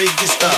Biggest. Uh,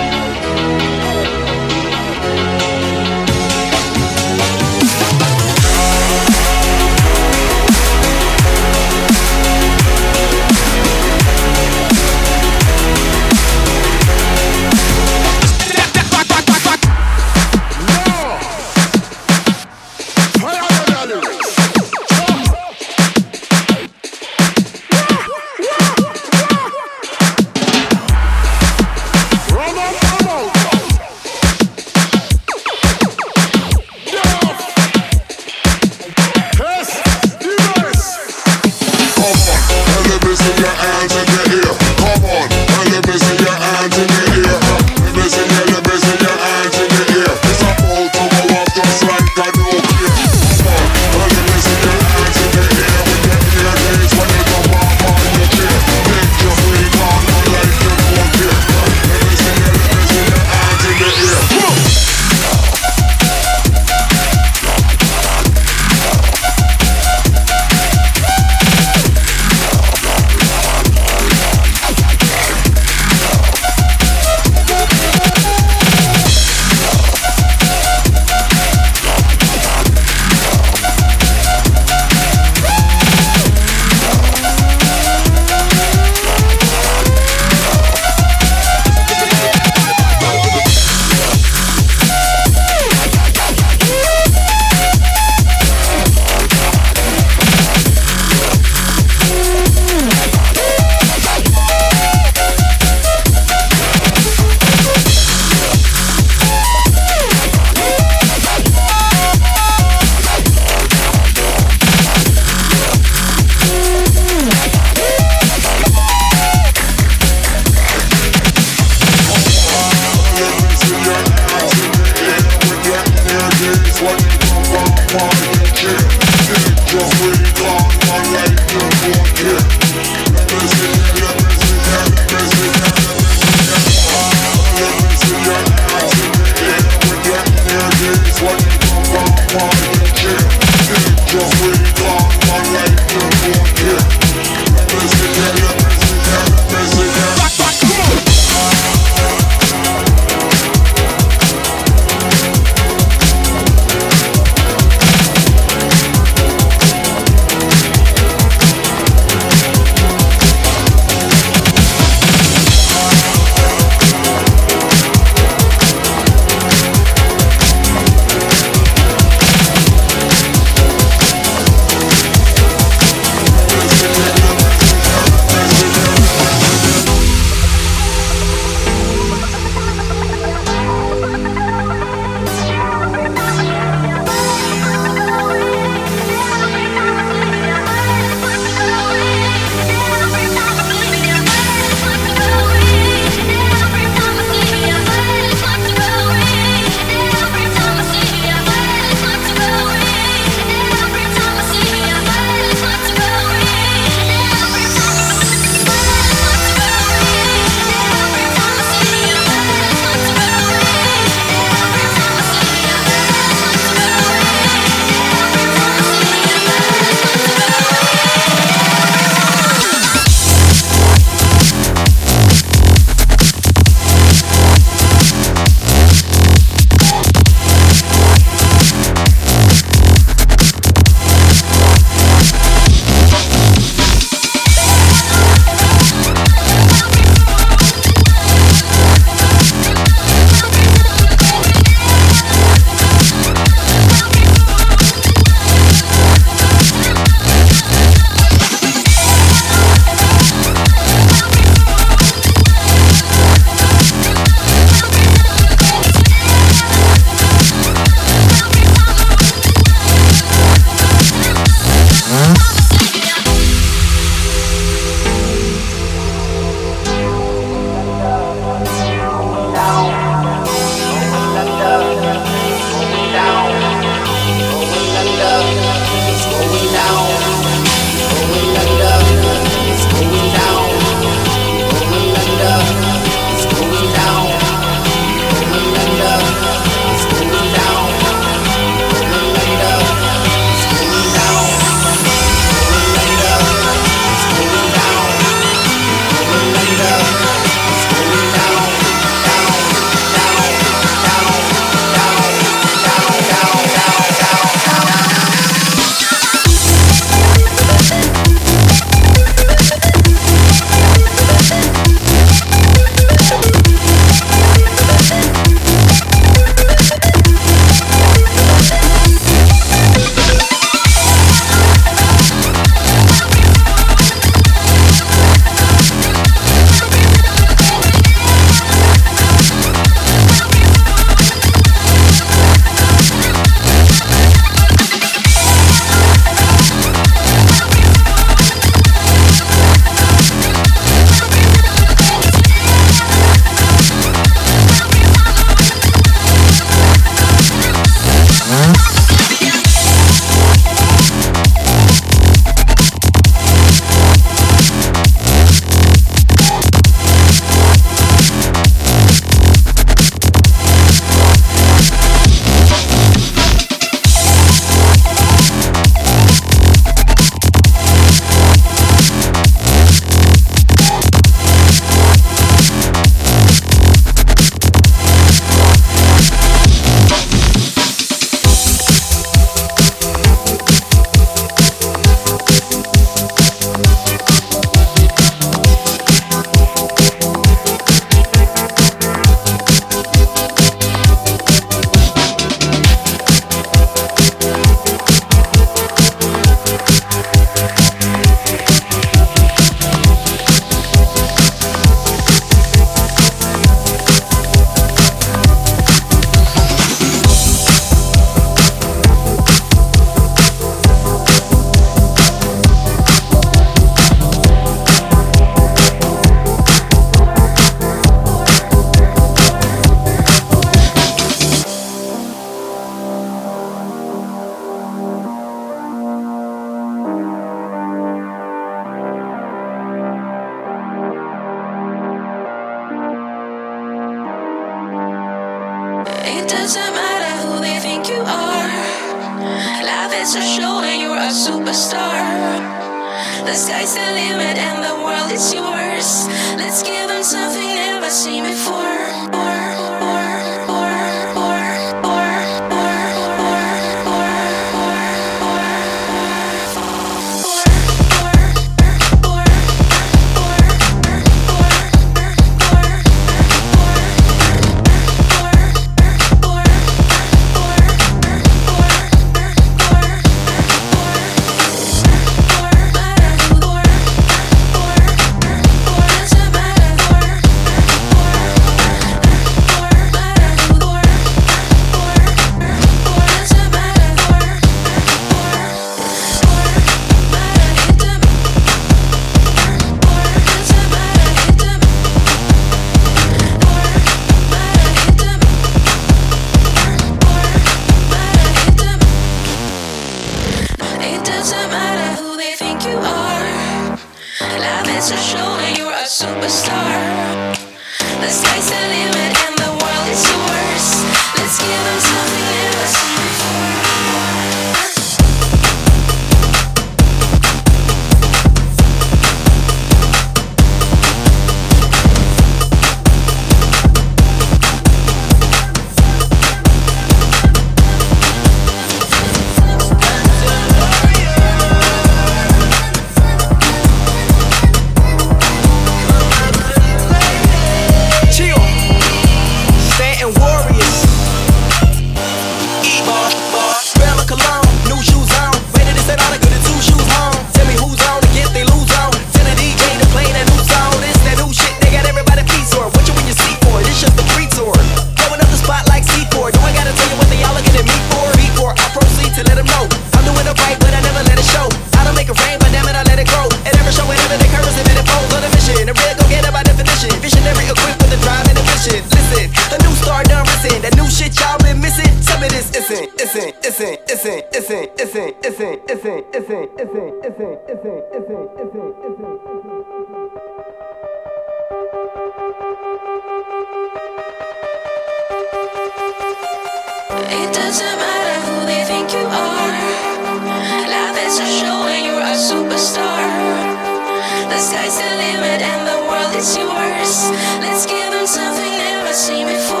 Let's give them something never seen before.